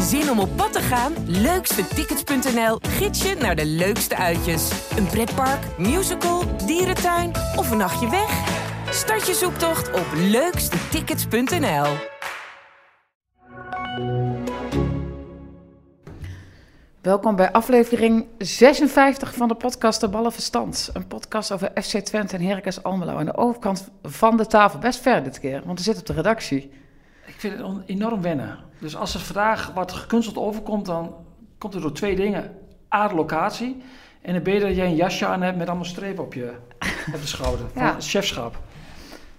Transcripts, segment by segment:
Zin om op pad te gaan? Leukstetickets.nl gids je naar de leukste uitjes. Een pretpark, musical, dierentuin of een nachtje weg? Start je zoektocht op leukstetickets.nl. Welkom bij aflevering 56 van de podcast De Ballen Verstand. Een podcast over FC Twente en Heracles Almelo. Aan de overkant van de tafel, best ver dit keer, want we zitten op de redactie. Ik vind het enorm wennen. Dus als er vandaag wat gekunsteld overkomt, dan komt het door twee dingen. A, de locatie. En dan ben je dat jij een jasje aan hebt met allemaal strepen op je op de schouder. Van Ja. het chefschap.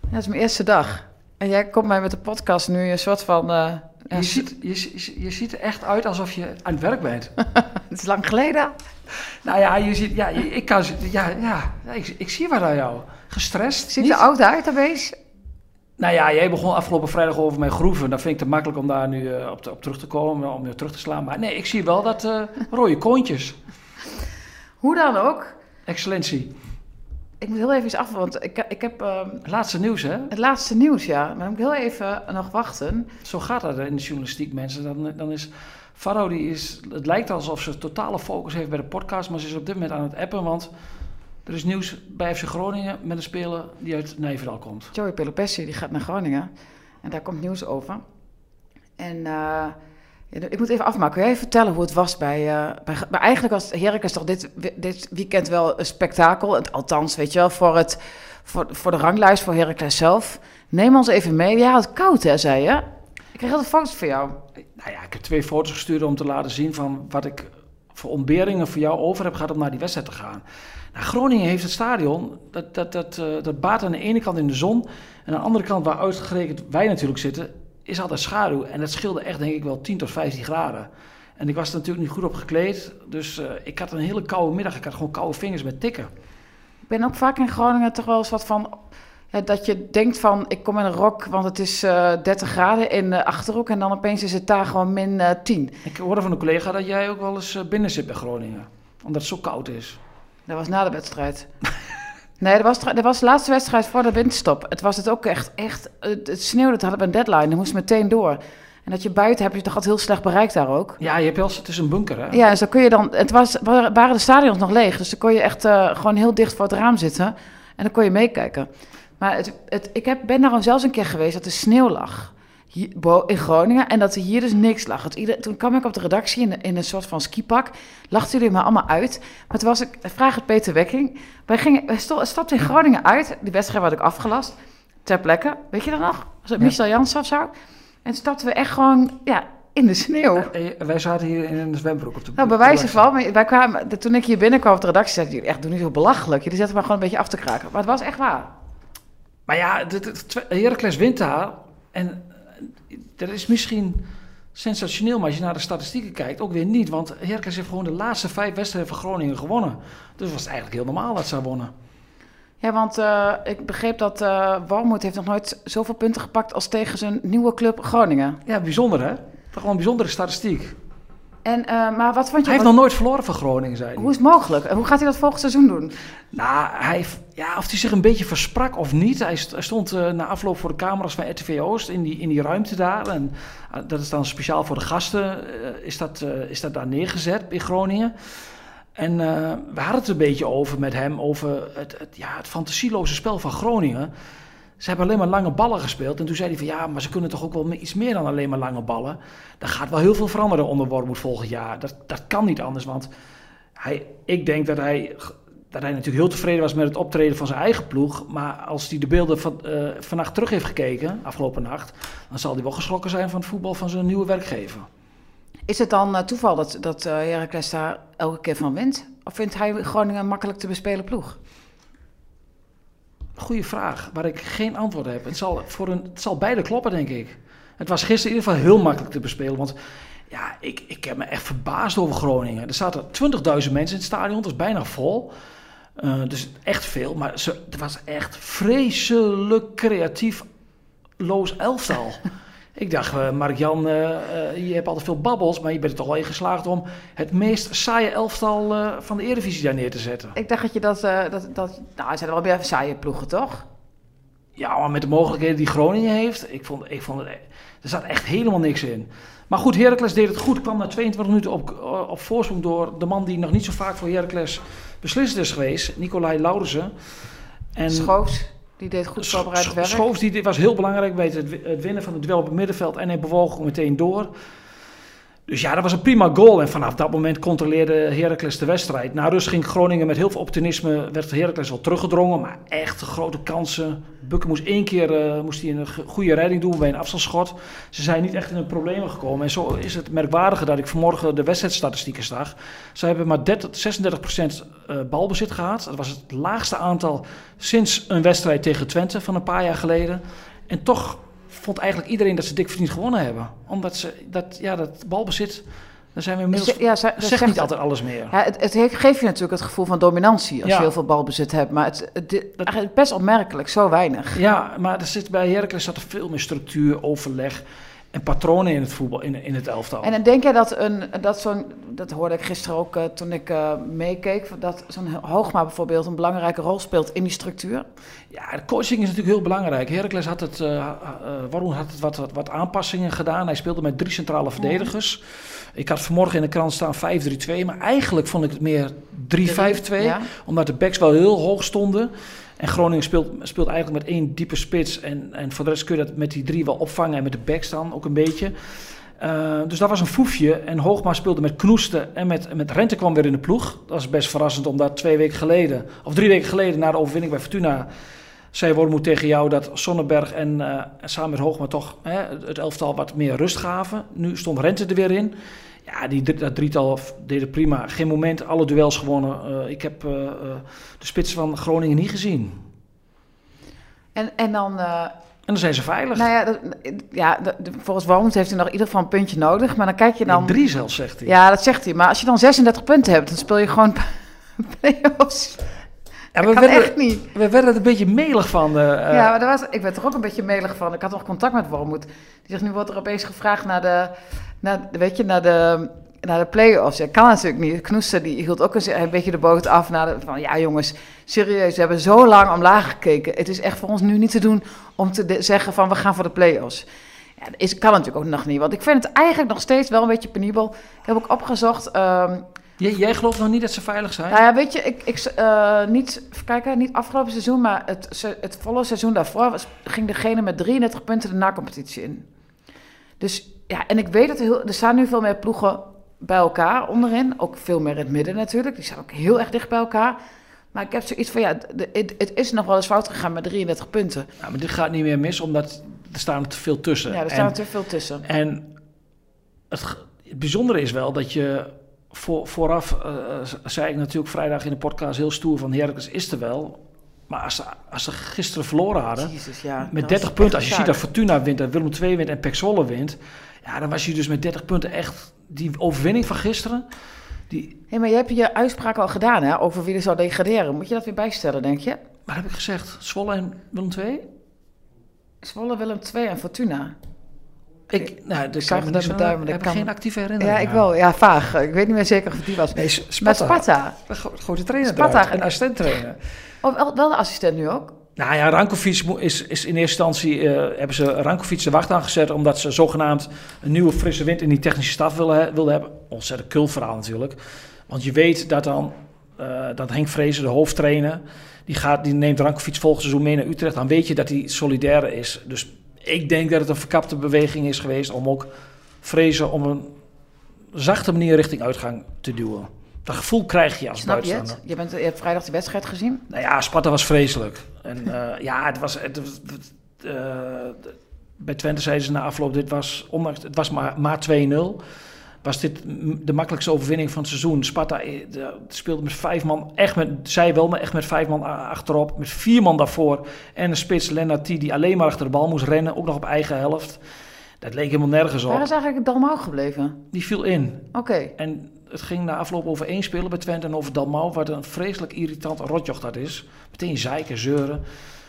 Ja, dat is mijn eerste dag. En jij komt mij met de podcast nu een soort van... eh, ja, Je, ziet, je, je, ziet er echt uit alsof je aan het werk bent. Het is lang geleden. nou ja, je ziet, ja, ik kan, ja, ja, ik, ik zie wat aan jou. Gestrest? Ziet er oud uit, Abees? Nou ja, jij begon afgelopen vrijdag over mijn groeven. Dan vind ik het makkelijk om daar nu eh, op, te- op terug te komen, om je terug te slaan. Maar nee, ik zie wel dat eh, rode koontjes. Hoe dan ook. Excellentie. Ik moet heel even iets af, want ik, ik heb ehm, Laatste nieuws, hè? het laatste nieuws, ja. Maar dan moet ik heel even nog wachten. Zo gaat dat in de journalistiek, mensen. Dan, dan is Faro, die is, het lijkt alsof ze totale focus heeft bij de podcast, maar ze is op dit moment aan het appen, want er is nieuws bij FC Groningen met een speler die uit Nijverdal komt. Joey Pelopessi, die gaat naar Groningen. En daar komt nieuws over. En eh, ik moet even afmaken. Kun jij even vertellen hoe het was bij... eh, bij, eigenlijk was Heracles toch dit, dit weekend wel een spektakel. Het- Althans, weet je wel, voor, het, voor, voor de ranglijst, voor Heracles zelf. Neem ons even mee. Ja, het koud, hè, zei je? Ik kreeg heel veel foto's voor jou. Nou ja, ik heb twee foto's gestuurd om te laten zien van wat ik voor ontberingen voor jou over heb gehad om naar die wedstrijd te gaan. Nou, Groningen heeft het stadion, dat, dat, dat, eh, dat baat aan de ene kant in de zon en aan de andere kant, waar uitgerekend wij natuurlijk zitten, is altijd schaduw. En dat scheelde echt denk ik wel 10 tot 15 graden. En ik was er natuurlijk niet goed op gekleed, dus eh, ik had een hele koude middag. Ik had gewoon koude vingers met tikken. Ik ben ook vaak in Groningen toch wel eens wat van... Ja, dat je denkt van, ik kom in een rok, want het is eh 30 graden in de Achterhoek... en dan opeens is het daar gewoon min eh 10. Ik hoorde van een collega dat jij ook wel eens eh, binnen zit bij Groningen, omdat het zo koud is. Dat was na de wedstrijd. Nee, dat was, dat was de laatste wedstrijd voor de winterstop. Het was het ook echt, echt het, het sneeuwde, het hadden we een deadline, dat moest meteen door. En dat je buiten heb je toch altijd heel slecht bereikt daar ook. Ja, je hebt wel, eens- het is een bunker hè? Ja, en zo kun je dan, het was, wa- waren de stadions nog leeg, dus dan kon je echt eh, gewoon heel dicht voor het raam zitten. En dan kon je meekijken. Maar het, het, ik heb, ben daar al zelfs een keer geweest dat er sneeuw lag. In Groningen. En dat er hier dus niks lag. Ieder, toen kwam ik op de redactie in, in een soort van skipak. Lachten jullie me allemaal uit. Maar toen was ik, vraag het Peter Wekking. Wij, gingen, wij stapten in Groningen uit. Die wedstrijd had ik afgelast. Ter plekke. Weet je dat nog? Was het Ja. Michel Jansen of zo? En stapten we echt gewoon ja, in de sneeuw. Wij zaten hier in een zwembroek op de Nou, bij wijze van, maar wij kwamen, de- toen ik hier binnenkwam op de redactie, zeiden jullie echt, doe niet zo belachelijk. Jullie zetten me gewoon een beetje af te kraken. Maar het was echt waar. Maar ja, Heracles wint daar. En eh, dat is misschien sensationeel, maar als je naar de statistieken kijkt, ook weer niet. Want Heracles heeft gewoon de laatste vijf wedstrijden van Groningen gewonnen. Dus was het eigenlijk heel normaal dat ze wonnen. Ja, want eh, ik begreep dat eh Walmoed heeft nog nooit zoveel punten gepakt als tegen zijn nieuwe club Groningen. Ja, bijzonder hè? Toch gewoon een bijzondere statistiek. En, eh, maar wat vond je... Hij heeft nog nooit verloren van Groningen, zei hij. Hoe is het mogelijk? En hoe gaat hij dat volgend seizoen doen? Nou, hij, ja, of hij zich een beetje versprak of niet. Hij st- hij stond eh, na afloop voor de camera's van RTV Oost in die, in die ruimte daar. En eh, dat is dan speciaal voor de gasten, eh, is, dat, is dat daar neergezet in Groningen. En we hadden het een beetje over met hem, over het, het, ja, het fantasieloze spel van Groningen. Ze hebben alleen maar lange ballen gespeeld. En toen zei hij van ja, maar ze kunnen toch ook wel iets meer dan alleen maar lange ballen. Er gaat wel heel veel veranderen onder Wormoed volgend jaar. Dat, dat kan niet anders, want hij, ik denk dat hij, dat hij natuurlijk heel tevreden was met het optreden van zijn eigen ploeg. Maar als hij de beelden van eh, vannacht terug heeft gekeken, afgelopen nacht, dan zal hij wel geschrokken zijn van het voetbal van zijn nieuwe werkgever. Is het dan eh, toeval dat, dat eh Heracles daar elke keer van wint? Of vindt hij Groningen een makkelijk te bespelen ploeg? Goeie vraag, waar ik geen antwoord heb. Het zal, voor een, het zal beide kloppen, denk ik. Het was gisteren in ieder geval heel makkelijk te bespelen. Want ja, ik, ik heb me echt verbaasd over Groningen. Er zaten 20.000 mensen in het stadion, dat is bijna vol. Eh, dus echt veel. Maar ze, het was echt vreselijk creatief loos elftal. Ik dacht, eh, Mark-Jan, eh, eh, je hebt altijd veel babbels, maar je bent er toch wel in geslaagd om het meest saaie elftal van de Eredivisie daar neer te zetten. Ik dacht dat je dat... dat, dat nou, het zijn wel weer saaie ploegen, toch? Ja, maar met de mogelijkheden die Groningen heeft, ik vond, ik vond het, er zat echt helemaal niks in. Maar goed, Heracles deed het goed. Kwam na 22 minuten op, op voorsprong door de man die nog niet zo vaak voor Heracles beslist is geweest, Nicolai Laurensen. En Schoofs, die deed goed voorbereid werk. Schoofs die was heel belangrijk bij het, het winnen van het duel op het middenveld en hij bewoog meteen door. Dus ja, dat was een prima goal. En vanaf dat moment controleerde Heracles de wedstrijd. Na rust ging Groningen met heel veel optimisme. Werd Heracles wel teruggedrongen. Maar echt grote kansen. Bukken moest één keer uh, moest hij een goede redding doen bij een afstandsschot. Ze zijn niet echt in een problemen gekomen. En zo is het merkwaardige dat ik vanmorgen de wedstrijdstatistieken zag. Ze hebben maar 30, 36% uh, balbezit gehad. Dat was het laagste aantal sinds een wedstrijd tegen Twente van een paar jaar geleden. En toch vond eigenlijk iedereen dat ze dik verdiend gewonnen hebben. Omdat ze dat, ja, dat balbezit, daar zijn we inmiddels. Ja, ze, zegt, zegt niet altijd alles meer. Ja, het, het geeft je natuurlijk het gevoel van dominantie als je heel veel balbezit hebt. Maar het, het, het, best opmerkelijk, zo weinig. Ja, maar er zit, bij Heracles zat er veel meer structuur, overleg en patronen in het voetbal, in, in het elftal. En dan denk jij dat een, dat zo'n, dat hoorde ik gisteren ook uh, toen ik uh, meekeek, dat zo'n Hoogma bijvoorbeeld een belangrijke rol speelt in die structuur? Ja, de coaching is natuurlijk heel belangrijk. Heracles had het, uh, waarom had het wat, wat, wat, aanpassingen gedaan. Hij speelde met drie centrale verdedigers. Ik had vanmorgen in de krant staan 5-3-2, maar eigenlijk vond ik het meer 3-5-2, ja. omdat de backs wel heel hoog stonden. En Groningen speelt, speelt eigenlijk met één diepe spits. En, en voor de rest kun je dat met die drie wel opvangen. En met de backs dan ook een beetje. Uh, dus dat was een foefje. En Hoogma speelde met Knoesten en met, met Rente kwam weer in de ploeg. Dat was best verrassend, omdat twee weken geleden, of drie weken geleden na de overwinning bij Fortuna, zei Wormoed tegen jou dat Sonnenberg en uh, samen met Hoogma toch hè, het elftal wat meer rust gaven. Nu stond Rente er weer in. Ja, die, dat drietal deden prima. Geen moment, alle duels gewonnen. Uh, ik heb uh, uh, de spits van Groningen niet gezien. En, en dan... En dan zijn ze veilig. Nou ja, ja volgens Wormoed heeft hij nog in ieder geval een puntje nodig. Maar dan kijk je dan... Nee, drie zelfs, zegt hij. Ja, dat zegt hij. Maar als je dan 36 punten hebt, dan speel je gewoon play-offs. Ja, we werden, echt niet. We werden er een beetje melig van. Uh, ja, maar was, ik werd er ook een beetje melig van. Ik had nog contact met Wormoed. Die zegt, nu wordt er opeens gevraagd naar de naar, weet je, naar de, naar de play-offs. Dat kan natuurlijk niet. Knoester die hield ook een, een beetje de boot af naar de, van... Ja jongens, serieus, we hebben zo lang omlaag gekeken. Het is echt voor ons nu niet te doen om te zeggen van we gaan voor de play-offs. Ja, dat is, kan natuurlijk ook nog niet. Want ik vind het eigenlijk nog steeds wel een beetje penibel. Ik heb ook opgezocht... Um, Jij, jij, gelooft nog niet dat ze veilig zijn? Nou ja, weet je, ik, ik, uh, niet, kijken, niet afgelopen seizoen, maar het, het volle seizoen daarvoor was, ging degene met 33 punten de na-competitie in. Dus ja, en ik weet dat er, heel, er staan nu veel meer ploegen bij elkaar onderin. Ook veel meer in het midden natuurlijk. Die staan ook heel erg dicht bij elkaar. Maar ik heb zoiets van, ja, het, het is nog wel eens fout gegaan met 33 punten. Ja, maar dit gaat niet meer mis, omdat er staan te veel tussen. Ja, er staan te veel tussen. En het, het bijzondere is wel dat je voor, vooraf, uh, zei ik natuurlijk vrijdag in de podcast heel stoer van Heracles is er wel. Maar als ze, als ze gisteren verloren hadden, ja, met 30 punten, als je ziet dat Fortuna wint, dat Willem II wint en Pek Zwolle wint, ja, dan was je dus met 30 punten echt die overwinning van gisteren. Die... Hey, maar je hebt je uitspraak al gedaan hè, over wie er zou degraderen. Moet je dat weer bijstellen, denk je? Wat heb ik gezegd? Zwolle en Willem II? Zwolle, Willem II en Fortuna. Ik, nou, de kan met zo, duim, heb kan... geen actieve herinnering. Ja, ik wel. Ja, vaag. Ik weet niet meer zeker of het die was. Nee, Sparta. Maar Sparta. Grote trainer Sparta. En assistent trainer. Oh, wel, wel de assistent nu ook? Nou ja, Rankovic is, is in eerste instantie uh, hebben ze Rankovic de wacht aangezet omdat ze zogenaamd een nieuwe frisse wind in die technische staf wilden, wilden hebben. Ontzettend kul verhaal natuurlijk. Want je weet dat dan uh, dat Henk Vrezen, de hoofdtrainer, die, gaat, die neemt Rankovic volgend seizoen mee naar Utrecht. Dan weet je dat hij solidair is. Dus ik denk dat het een verkapte beweging is geweest om ook Vrezen om een zachte manier richting uitgang te duwen. Dat gevoel krijg je als Snap buitenstaander. Je, je, bent, je hebt vrijdag de wedstrijd gezien? Nou ja, Sparta was vreselijk. En uh, ja, het was... Het, uh, bij Twente zeiden ze na afloop, dit was, ondanks, het was maar, maar 2-0. Was dit de makkelijkste overwinning van het seizoen. Sparta eh, de, speelde met vijf man, echt met, zij wel, maar echt met vijf man achterop. Met vier man daarvoor. En een spits, Lennart, die alleen maar achter de bal moest rennen. Ook nog op eigen helft. Dat leek helemaal nergens op. Waar is eigenlijk Dalmau gebleven? Die viel in. Oké. En het ging na afloop over één speler bij Twente en over Dalmau, wat een vreselijk irritant rotjoch dat is. Meteen zeiken, zeuren.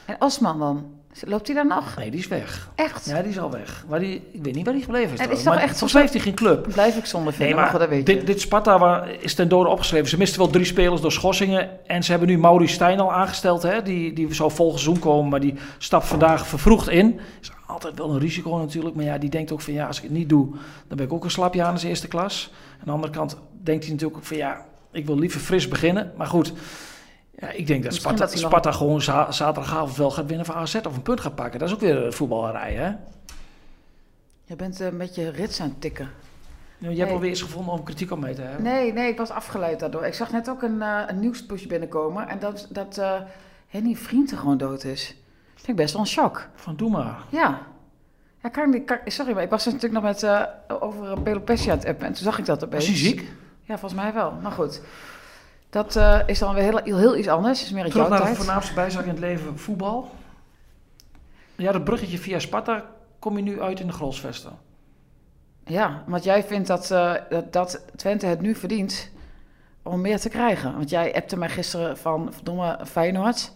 En Osman dan? Loopt hij dan nog? Nee, die is weg. Echt? Ja, die is al weg. Waar die, ik weet niet waar die gebleven is. Het is toch maar echt volgens mij heeft hij geen club. Blijf ik zonder Nee, vinden, maar maar dat weet je. dit, dit Sparta wa- is ten dode opgeschreven. Ze misten wel drie spelers door schorsingen. En ze hebben nu Maurice Stijn al aangesteld. Hè? Die, die zou volgend seizoen komen, maar die stapt vandaag vervroegd in. is altijd wel een risico natuurlijk. Maar ja, die denkt ook van ja, als ik het niet doe, dan ben ik ook een slapje aan als eerste klas. Aan de andere kant denkt hij natuurlijk ook van ja, ik wil liever fris beginnen. Maar goed, ja, ik denk dat Sparta, dat nog- gewoon za- zaterdagavond wel gaat winnen van AZ of een punt gaat pakken. Dat is ook weer voetballerij, hè? Je bent eh, een beetje rits aan het tikken. Je hebt Nee. alweer eens gevonden om kritiek op mij te hebben. Nee, nee, ik was afgeleid daardoor. Ik zag net ook een, eh een nieuwspush binnenkomen. En dat, dat eh Henny Vrienden gewoon dood is. Vind ik best wel een shock. Van doe maar. Ja. ja kan, ik- kan, sorry, maar ik was natuurlijk nog met, eh over uh, Pelopessia aan het appen. En toen zag ik dat opeens. Was hij ziek? Ja, volgens mij wel. Maar goed. Dat eh, is dan weer heel, heel, iets anders. is meer Terug jouw naar de tijd. voornaamste bijzaak in het leven, voetbal. Ja, dat bruggetje via Sparta kom je nu uit in de Grolsvesten. Ja, want jij vindt dat, eh, dat, dat Twente het nu verdient om meer te krijgen. Want jij appte mij gisteren van verdomme Feyenoord.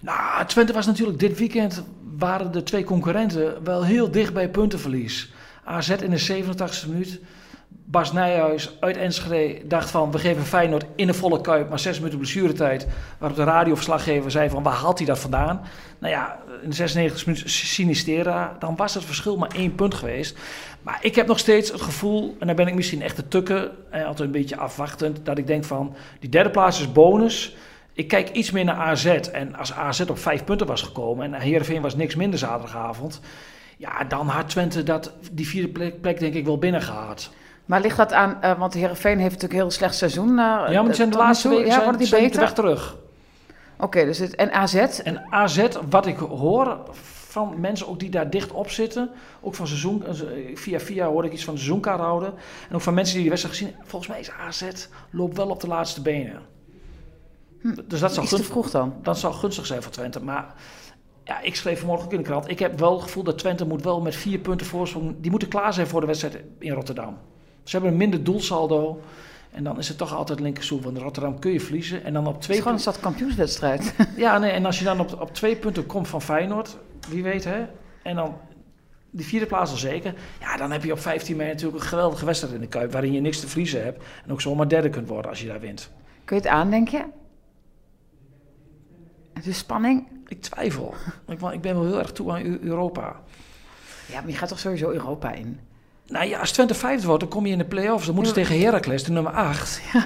Nou, Twente was natuurlijk dit weekend, waren de twee concurrenten wel heel dicht bij puntenverlies. AZ in de 87e minuut. Bas Nijhuis uit Enschede dacht van, we geven Feyenoord in de volle kuip, maar zes minuten blessuretijd. Waarop de radioverslaggever zei van, waar haalt hij dat vandaan? Nou ja, in de 96e minuut Sinistera, dan was het verschil maar één punt geweest. Maar ik heb nog steeds het gevoel, en daar ben ik misschien echt te tukken, en altijd een beetje afwachtend, dat ik denk van, die derde plaats is bonus. Ik kijk iets meer naar AZ. En als AZ op vijf punten was gekomen en Heerenveen was niks minder zaterdagavond. Ja, dan had Twente dat, die vierde plek, plek denk ik wel binnengehaald. Maar ligt dat aan, eh, want Heerenveen heeft natuurlijk een heel slecht seizoen. eh, Ja, maar zijn de tot nu laatste weken Ja, zijn, worden die zijn de beter? weg terug. Oké, dus het, en AZ, En AZ, wat ik hoor van mensen ook die daar dicht op zitten, ook van seizoen, eh, via via hoor ik iets van de seizoenkaart houden. En ook van mensen die die wedstrijd gezien volgens mij is AZ loopt wel op de laatste benen. Dus dat zou, iets te gun- vroeg dan. dat zou gunstig zijn voor Twente. Maar ja, ik schreef vanmorgen ook in de krant. Ik heb wel het gevoel dat Twente moet wel met vier punten voorsprong. Die moeten klaar zijn voor de wedstrijd in Rotterdam. Ze hebben een minder doelsaldo. En dan is het toch altijd linkerstoel. Want Rotterdam kun je verliezen. En dan op Het twee is gewoon een kampioenswedstrijd. Ja, nee, en als je dan op, op twee punten komt van Feyenoord. Wie weet hè. En dan die vierde plaats al zeker. Ja, dan heb je op 15 mei natuurlijk een geweldige wedstrijd in de Kuip. Waarin je niks te verliezen hebt. En ook zomaar derde kunt worden als je daar wint. Kun je het aan, denk je? Het is spanning. Ik twijfel. ik, ik ben wel heel erg toe aan Eu- Europa. Ja, maar je gaat toch sowieso Europa in? Nou ja, als Twente vijfde wordt, dan kom je in de play-offs. Dan moeten ze tegen Heracles, de nummer 8. Ja.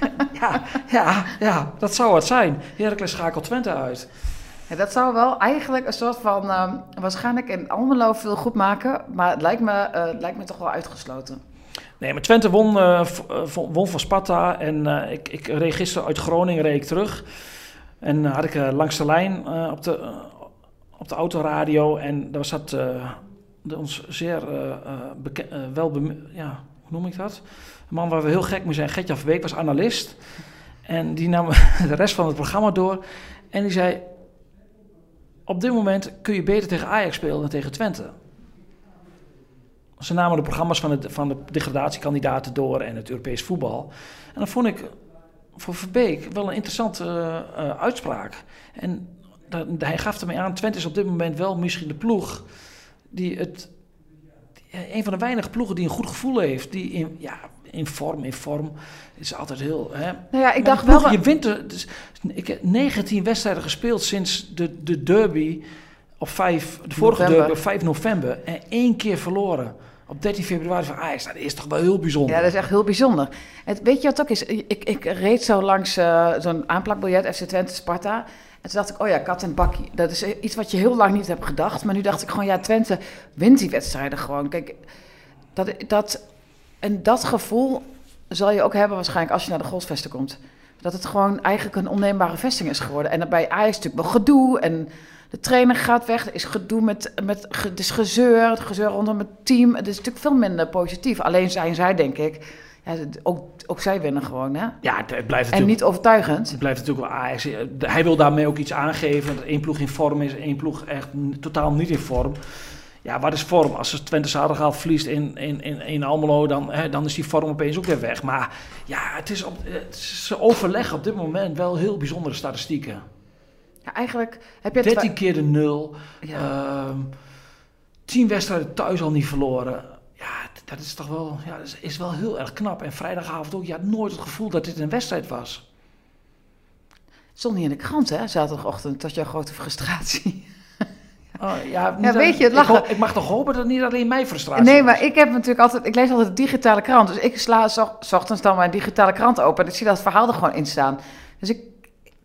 ja, ja, ja, dat zou het zijn. Heracles schakelt Twente uit. Ja, dat zou wel eigenlijk een soort van... ehm, waarschijnlijk in Almelo veel goed maken. Maar het lijkt me, eh, het lijkt me toch wel uitgesloten. Nee, maar Twente won, vo- won van Sparta. En ik, ik reed gisteren uit Groningen reed ik terug. En had ik langs de lijn op, de, op de autoradio. En daar zat ons zeer eh, beke- eh, wel... ja, hoe noem ik dat? Een man waar we heel gek mee zijn, Gertjan Verbeek, was analist. En die nam de rest van het programma door. En die zei... Op dit moment kun je beter tegen Ajax spelen dan tegen Twente. Ze namen de programma's van de, van de degradatiekandidaten door en het Europees voetbal. En dat vond ik voor Verbeek wel een interessante uitspraak. En hij gaf ermee aan, Twente is op dit moment wel misschien de ploeg die het... die- een van de weinige ploegen die een goed gevoel heeft. Die in, ja, in vorm, in vorm. is altijd heel... Hè, Nou ja, ik dacht ploeg, wel... Je wint er, dus, ik heb 19 wedstrijden gespeeld sinds de, de derby op 5, de vorige November. derby op 5 november. En één keer verloren. Op 13 februari van Ajax. Nou, dat is toch wel heel bijzonder. Ja, dat is echt heel bijzonder. Het, weet je wat ook is? Ik, ik reed zo langs eh, zo'n aanplakbiljet FC Twente Sparta. En toen dacht ik, oh ja, kat en bakkie. Dat is iets wat je heel lang niet hebt gedacht. Maar nu dacht ik gewoon, ja, Twente wint die wedstrijden gewoon. Kijk, dat, dat, en dat gevoel zal je ook hebben waarschijnlijk als je naar de Golfsvesten komt. Dat het gewoon eigenlijk een onneembare vesting is geworden. En bij Ajax natuurlijk wel gedoe en... De trainer gaat weg, er is gedoe met, met het gezeur, het gezeur rondom het team. Het is natuurlijk veel minder positief. Alleen zijn zij, denk ik, ja, het- ook, ook zij winnen gewoon, hè? Ja, het, het blijft En natuurlijk... niet overtuigend. Het blijft natuurlijk wel Ajax. Hij wil daarmee ook iets aangeven. Dat één ploeg in vorm is, één ploeg echt totaal niet in vorm. Ja, wat is vorm? Als ze Twente zaterdag verliest in, in, in, in Almelo, dan, hè, dan is die vorm opeens ook weer weg. Maar ja, het is op, het is- overleggen op dit moment wel heel bijzondere statistieken. Ja, eigenlijk heb je... 13 keer de nul. Ja. Ehm, 10 wedstrijden thuis al niet verloren. Ja, dat is toch wel, ja, is, is wel heel erg knap. En vrijdagavond ook. Je had nooit het gevoel dat dit een wedstrijd was. stond niet in de krant, hè, zaterdagochtend, tot jouw grote frustratie. Oh, ja, Ja, weet je, het ik, mag toch hopen dat het niet alleen mijn frustratie Nee, maar ik heb natuurlijk altijd, ik lees altijd de digitale krant. Dus ik sla zo- ochtends dan mijn digitale krant open en ik zie dat verhaal er gewoon in staan. Dus ik,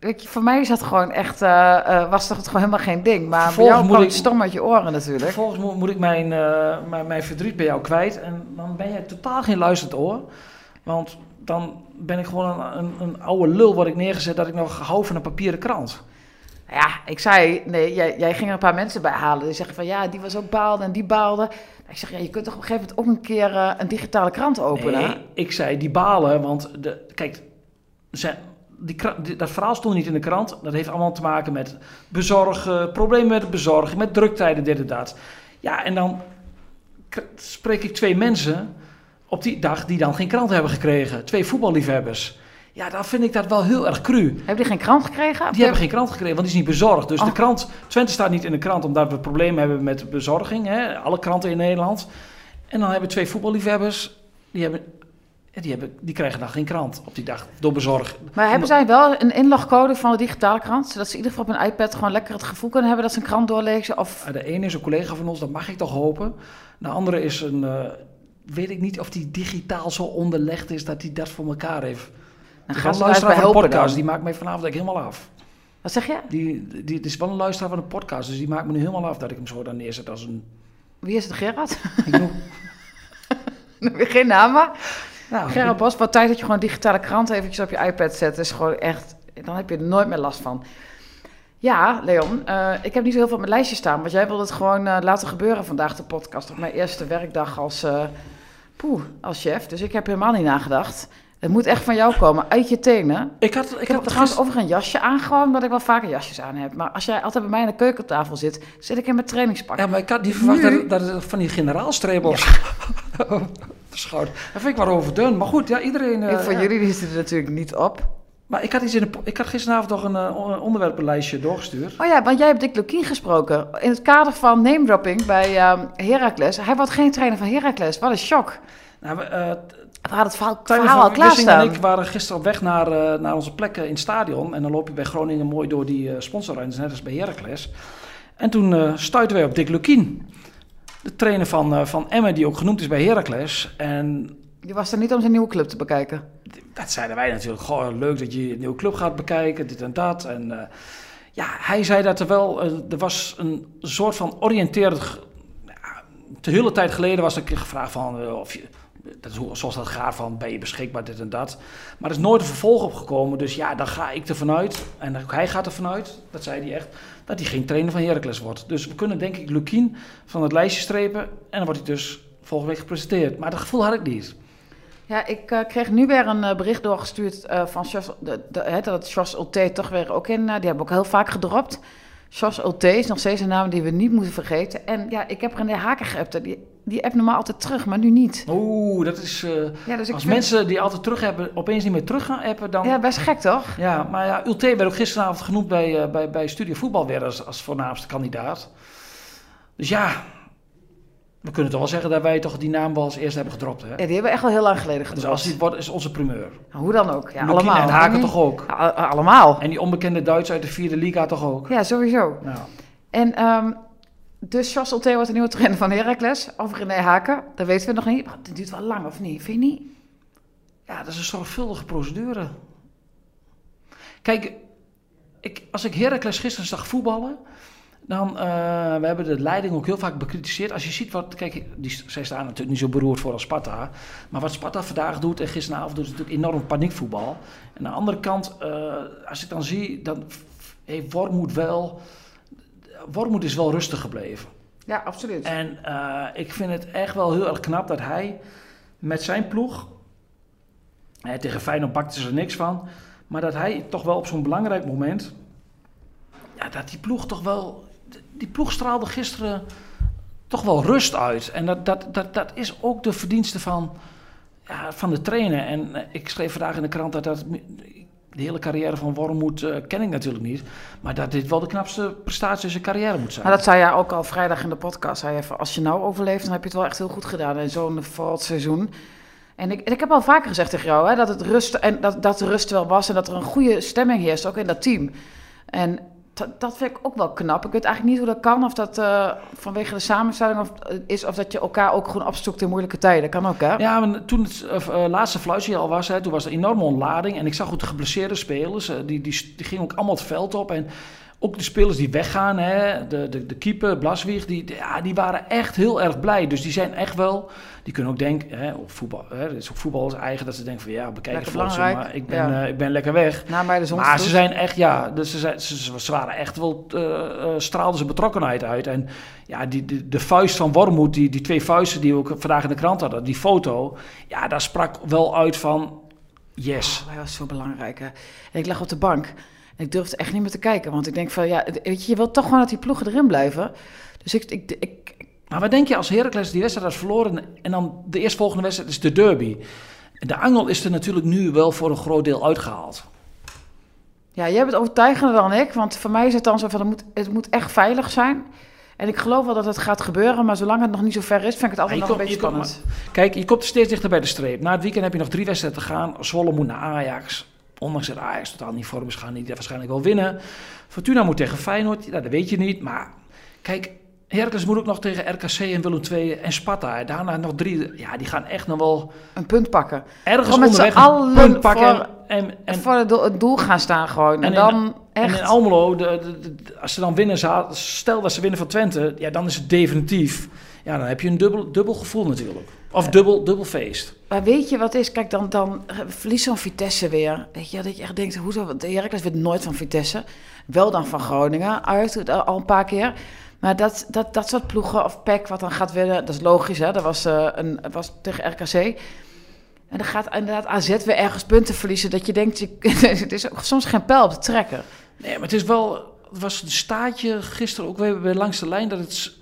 weet je, voor mij is dat gewoon echt, eh, eh, was toch gewoon helemaal geen ding. Maar voor Vervolgens jou moet ik- het stom uit je oren natuurlijk. Vervolgens moet, moet ik mijn, eh, mijn, mijn verdriet bij jou kwijt. En dan ben jij totaal geen luisterend oor. Want dan ben ik gewoon een, een, een oude lul wat ik neergezet dat ik nog hou van een papieren krant. Ja, ik zei, nee, jij, jij ging er een paar mensen bij halen. Die zeggen van, ja, die was ook baalde en die baalde. Ik zeg, ja, je kunt toch op een gegeven moment ook een keer een digitale krant openen? Nee, ik zei die balen, want de, kijk, ze, die, dat verhaal stond niet in de krant. Dat heeft allemaal te maken met bezorgen, problemen met bezorgen, met druktijden, dit en dat. Ja, en dan spreek ik twee mensen op die dag die dan geen krant hebben gekregen. Twee voetballiefhebbers. Ja, dan vind ik dat wel heel erg cru. Hebben die geen krant gekregen? Die hebben geen krant gekregen, want die is niet bezorgd. Dus Oh. de krant, Twente staat niet in de krant omdat we problemen hebben met bezorging. Hè? Alle kranten in Nederland. En dan hebben twee voetballiefhebbers, die, hebben, die, hebben, die krijgen dan geen krant op die dag door bezorg. Maar hebben zij wel een inlogcode van de digitale krant? Zodat ze in ieder geval op een iPad gewoon lekker het gevoel kunnen hebben dat ze een krant doorlezen? Of Ah, De ene is een collega van ons, dat mag ik toch hopen. De andere is een, eh, weet ik niet of die digitaal zo onderlegd is dat hij dat voor elkaar heeft. dan gaan een van de helpen podcast, dan. die maakt mij vanavond eigenlijk helemaal af. Wat zeg je? Die, die, die is wel een luisteraar van de podcast, dus die maakt me nu helemaal af dat ik hem zo dan neerzet als een... Wie is het, Gerard? Ik noem- Geen namen. Nou, Gerard Bos, wat tijd dat je gewoon digitale krant eventjes op je iPad zet, is gewoon echt, dan heb je er nooit meer last van. Ja, Leon, eh, ik heb niet zo heel veel op mijn lijstje staan, want jij wilde het gewoon eh, laten gebeuren vandaag, de podcast, op mijn eerste werkdag als, eh, poeh, als chef. Dus ik heb helemaal niet nagedacht. Het moet echt van jou komen, uit je tenen. Ik had, Ik, ik heb trouwens over een jasje aan, gewoon omdat ik wel vaker jasjes aan heb. Maar als jij altijd bij mij aan de keukentafel zit, zit ik in mijn trainingspak. Ja, maar ik had niet verwacht Nu- dat, dat het van die generaalstreep was. Verschoud. Dat vind ik wel overdun. Maar goed, ja, iedereen... eh, Ik- voor ja. jullie die zitten er natuurlijk niet op. Maar ik had, iets in de, ik had gisteravond nog een eh, on- onderwerpenlijstje doorgestuurd. Oh ja, want jij hebt Dick Lukien gesproken. In het kader van name dropping bij ehm Heracles. Hij wordt geen trainer van Heracles. Wat een shock. Nou, eh, We hadden het verhaal, Tijmen verhaal al Wissing en klaarstaan. ik waren gisteren op weg naar, eh, naar onze plekken in het stadion. En dan loop je bij Groningen mooi door die eh sponsorruimtes, net als bij Heracles. En toen eh stuiten wij op Dick Lukien. De trainer van, eh, van Emmen, die ook genoemd is bij Heracles. En Je was er niet om zijn nieuwe club te bekijken. dat zeiden wij natuurlijk. Goh, leuk dat je een nieuwe club gaat bekijken, dit en dat. En eh, ja, hij zei dat er wel, er was een soort van oriënterend... ja, de hele tijd geleden was ik gevraagd van of je... Dat is zoals dat gaat van, ben je beschikbaar, dit en dat. Maar er is nooit een vervolg opgekomen. Dus ja, dan ga ik ervan uit, en hij gaat ervan uit, dat zei hij echt, dat hij geen trainer van Heracles wordt. Dus we kunnen denk ik Lukien van het lijstje strepen. En dan wordt hij dus volgende week gepresenteerd. Maar dat gevoel had ik niet. Ja, ik eh, kreeg nu weer een eh, bericht doorgestuurd eh, van Jos, de, dat Jos Ulte toch weer ook in... die hebben ook heel vaak gedropt. Jos Ulte is nog steeds een naam die we niet moeten vergeten. En ja, ik heb René Haken geappt. Die, die appt normaal altijd terug, maar nu niet. Oeh, dat is... eh, Ja, dus Als vind- mensen die altijd terug hebben, opeens niet meer terug gaan appen, dan... Ja, Ja, best gek toch? maar ja, Ulte werd ook gisteravond genoemd bij, eh, bij, bij Studio Voetbal weer als, als voornaamste kandidaat. Dus ja, we kunnen toch wel zeggen dat wij toch die naam wel als eerste hebben gedropt, hè? Ja, die hebben we echt al heel lang geleden Dus gedropt. als die wordt, is onze primeur. Nou, hoe dan ook. Ja, allemaal. En Haken Hm? toch ook. Ja, allemaal. En die onbekende Duits uit de vierde liga toch ook. Ja, sowieso. Nou, En um, dus Jos Ulte wordt de nieuwe trainer van Heracles. Of René Haken, dat weten we nog niet. Maar het duurt wel lang, of niet? Vind je niet? ja, dat is een zorgvuldige procedure. Kijk, ik, als ik Heracles gisteren zag voetballen, dan, eh, we hebben de leiding ook heel vaak bekritiseerd. Als je ziet wat, kijk, die, zij staan natuurlijk niet zo beroerd voor als Sparta. Maar wat Sparta vandaag doet en gisteravond doet, is natuurlijk enorm paniekvoetbal. En aan de andere kant, eh, als ik dan zie, dan heeft Wormoed wel, Wormoed is wel rustig gebleven. Ja, absoluut. En eh, ik vind het echt wel heel erg knap dat hij met zijn ploeg, hè, tegen Feyenoord bakte ze er niks van, maar dat hij toch wel op zo'n belangrijk moment, ja, dat die ploeg toch wel, die ploeg straalde gisteren toch wel rust uit. En dat, dat, dat, dat is ook de verdienste van, ja, van de trainer. En eh, ik schreef vandaag in de krant dat dat, de hele carrière van Wormoed uh, ken ik natuurlijk niet. Maar dat dit wel de knapste prestatie in zijn carrière moet zijn. Maar dat zei jij ook al vrijdag in de podcast. Zei als je nou overleeft, dan heb je het wel echt heel goed gedaan in zo'n valt seizoen. En ik, ik heb al vaker gezegd tegen jou hè, dat het rust en dat, dat de rust wel was en dat er een goede stemming heerst, ook in dat team. En dat vind ik ook wel knap. Ik weet eigenlijk niet hoe dat kan. Of dat uh, vanwege de samenstelling of, eh, is. Of dat je elkaar ook gewoon opzoekt in moeilijke tijden. Kan ook, hè? Ja, maar toen het uh, laatste fluitje al was, toen was er enorme ontlading. En ik zag ook de geblesseerde spelers. Die, die, die gingen ook allemaal het veld op. En ook de spelers die weggaan, hè, de, de, de keeper, Blaswieg, die, ja, die waren echt heel erg blij. Dus die zijn echt wel, die kunnen ook denken, hè, op voetbal, hè, het is ook voetballers eigen, dat ze denken van ja, bekijk het maar ik ben, ja. uh, ik ben lekker weg. Maar de maar ze zijn echt, ja, dus ze, zijn, ze, ze waren echt wel, uh, uh, straalden ze betrokkenheid uit. En ja, die, de, de vuist van Wormoed, die, die twee vuisten die we ook vandaag in de krant hadden, die foto, ja, daar sprak wel uit van yes. Oh, hij was zo belangrijk. Hè. En ik lag op de bank ik durfde echt niet meer te kijken. Want ik denk van, ja, weet je, je wilt toch gewoon dat die ploegen erin blijven. Dus ik... ik, ik maar wat denk je als Heracles die wedstrijd had verloren... en dan de eerstvolgende wedstrijd is de derby. De angel is er natuurlijk nu wel voor een groot deel uitgehaald. Ja, jij bent overtuigender dan ik. Want voor mij is het dan zo van, het moet, het moet echt veilig zijn... En ik geloof wel dat het gaat gebeuren, maar zolang het nog niet zo ver is, vind ik het altijd nog een beetje spannend. kijk, je komt steeds dichter bij de streep. Na het weekend heb je nog drie wedstrijden te gaan. Zwolle moet naar Ajax. Ondanks dat Ajax totaal niet vorm is, gaan die waarschijnlijk wel winnen. Fortuna moet tegen Feyenoord, nou, dat weet je niet. Maar kijk, Heracles moet ook nog tegen RKC en Willem II en Sparta. Daarna nog drie. Ja, die gaan echt nog wel... Een punt pakken. Ergens gewoon onderweg een punt pakken. Voor, en, en, voor het doel gaan staan gewoon. En, dan echt... En in Almelo, de, als ze dan winnen, stel dat ze winnen van Twente, ja, dan is het definitief. Ja, dan heb je een dubbel, dubbel gevoel natuurlijk. Of dubbel, dubbel feest. Maar weet je wat is? Kijk, dan, dan verliest zo'n Vitesse weer. Weet je, dat je echt denkt, hoezo? De Heracles weet nooit van Vitesse. Wel dan van Groningen, uit, al een paar keer. Maar dat, dat, dat soort ploegen, of PEC wat dan gaat winnen, dat is logisch, hè? Dat was, uh, een, was tegen RKC. En dan gaat inderdaad AZ weer ergens punten verliezen. Dat je denkt, je, het is soms geen pijl op te trekken. Nee, maar het is wel... Het was een staatje gisteren ook weer langs de lijn... dat het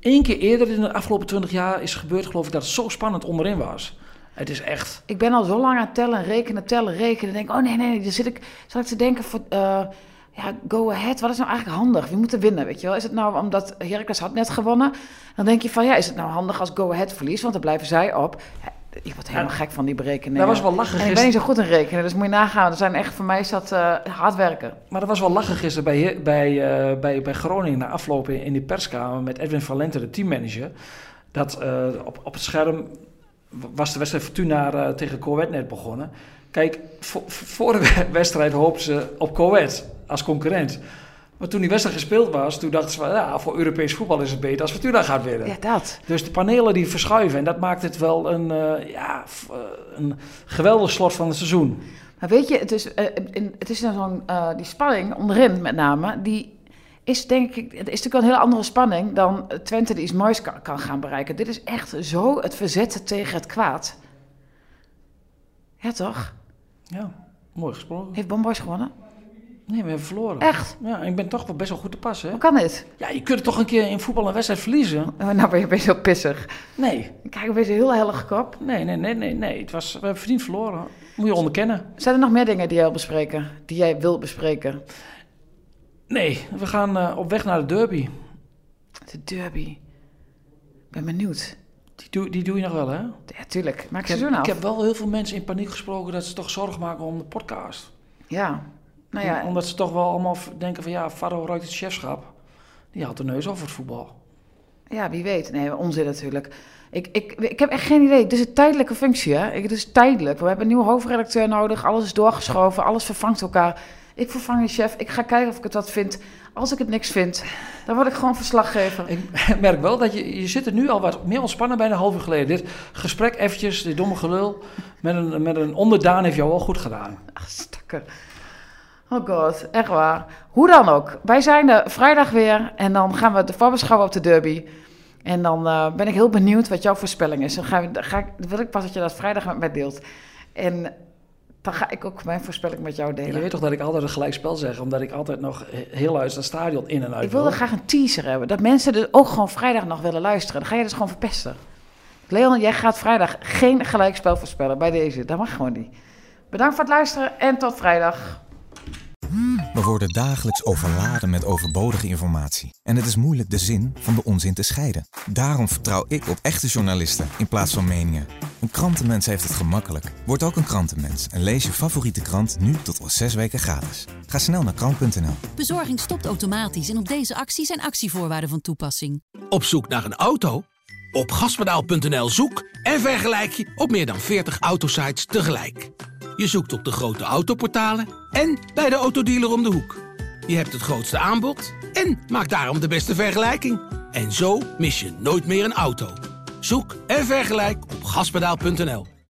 één keer eerder in de afgelopen twintig jaar is gebeurd, geloof ik, dat het zo spannend onderin was. Het is echt. Ik ben al zo lang aan tellen, rekenen, tellen, rekenen. denk, oh nee, nee, dan zit ik, zal ik te denken voor. Uh, ja, go ahead. Wat is nou eigenlijk handig? Wie moet er winnen, weet je wel? Is het nou omdat Heracles had net gewonnen? Dan denk je van, ja, is het nou handig als go ahead verliest? Want dan blijven zij op. Ik word helemaal gek van die berekeningen. Dat was wel lachen gisteren. ik ben niet zo goed in rekenen, dus moet je nagaan. Er zijn echt, voor mij is dat uh, hard werken. Maar dat was wel lachen gisteren bij, bij, uh, bij, bij Groningen na afloop in, in die perskamer met Edwin Valente, de teammanager. Dat uh, op, op het scherm was de wedstrijd Fortuna tegen Coët net begonnen. Kijk, voor, voor de wedstrijd hoopten ze op Coët als concurrent. Maar toen die wedstrijd gespeeld was, toen dachten ze van ja, voor Europees voetbal is het beter als Fortuna gaat winnen. Ja, dat. Dus de panelen die verschuiven en dat maakt het wel een, uh, ja, uh, een geweldig slot van het seizoen. Maar weet je, het is, uh, in, het is zo'n, die spanning onderin met name, die is denk ik, het is natuurlijk een hele andere spanning dan Twente die iets moois kan, kan gaan bereiken. Dit is echt zo het verzetten tegen het kwaad. Ja, toch? Ja, mooi gesproken. Heeft Bomboys gewonnen? Nee, we hebben verloren. Echt? Ja, ik ben toch wel best wel goed te passen. Hoe kan dit? Ja, je kunt toch een keer in voetbal een wedstrijd verliezen. Oh, nou ben je best wel pissig. Nee. Kijk, ben je heel hellig kop. Nee, nee, nee, nee, nee. Het was, we hebben verdiend verloren. Moet je onderkennen. Zijn er nog meer dingen die jij wil bespreken? Die jij wil bespreken? Nee, we gaan uh, op weg naar de derby. De derby. ben benieuwd. Die doe, die doe je nog wel, hè? Ja, tuurlijk. Maak ik heb, af. Ik heb wel heel veel mensen in paniek gesproken dat ze toch zorgen maken om de podcast. Ja, nou ja, omdat ze toch wel allemaal denken van ja, Faro ruikt het chefschap. Die had de neus over het voetbal. Ja, wie weet. Nee, onzin natuurlijk. Ik, ik, ik heb echt geen idee. Het is een tijdelijke functie, hè? Het is tijdelijk. We hebben een nieuwe hoofdredacteur nodig. Alles is doorgeschoven. Alles vervangt elkaar. Ik vervang de chef. Ik ga kijken of ik het wat vind. Als ik het niks vind, dan word ik gewoon verslaggever. Ik merk wel dat je, je zit er nu al wat meer ontspannen bij een half uur geleden. Dit gesprek eventjes, dit domme gelul, met een, met een onderdaan heeft jou wel goed gedaan. Ach, stakker. Oh god, echt waar. Hoe dan ook. Wij zijn er vrijdag weer en dan gaan we de voorbeschouwen op de derby. En dan uh, ben ik heel benieuwd wat jouw voorspelling is. Dan, ga, ga ik, wil ik pas dat je dat vrijdag met mij deelt. En dan ga ik ook mijn voorspelling met jou delen. Je weet toch dat ik altijd een gelijkspel zeg, omdat ik altijd nog heel uit het stadion in en uit Ik wilde graag een teaser hebben, dat mensen dus ook gewoon vrijdag nog willen luisteren. Dan ga je dus gewoon verpesten. Leon, jij gaat vrijdag geen gelijkspel voorspellen bij deze. Dat mag gewoon niet. Bedankt voor het luisteren en tot vrijdag. We worden dagelijks overladen met overbodige informatie. En het is moeilijk de zin van de onzin te scheiden. Daarom vertrouw ik op echte journalisten in plaats van meningen. Een krantenmens heeft het gemakkelijk. Word ook een krantenmens en lees je favoriete krant nu tot al zes weken gratis. Ga snel naar krant.nl. Bezorging stopt automatisch en op deze actie zijn actievoorwaarden van toepassing. Op zoek naar een auto? Op gaspedaal.nl zoek en vergelijk je op meer dan 40 autosites tegelijk. Je zoekt op de grote autoportalen en bij de autodealer om de hoek. Je hebt het grootste aanbod en maakt daarom de beste vergelijking. En zo mis je nooit meer een auto. Zoek en vergelijk op gaspedaal.nl.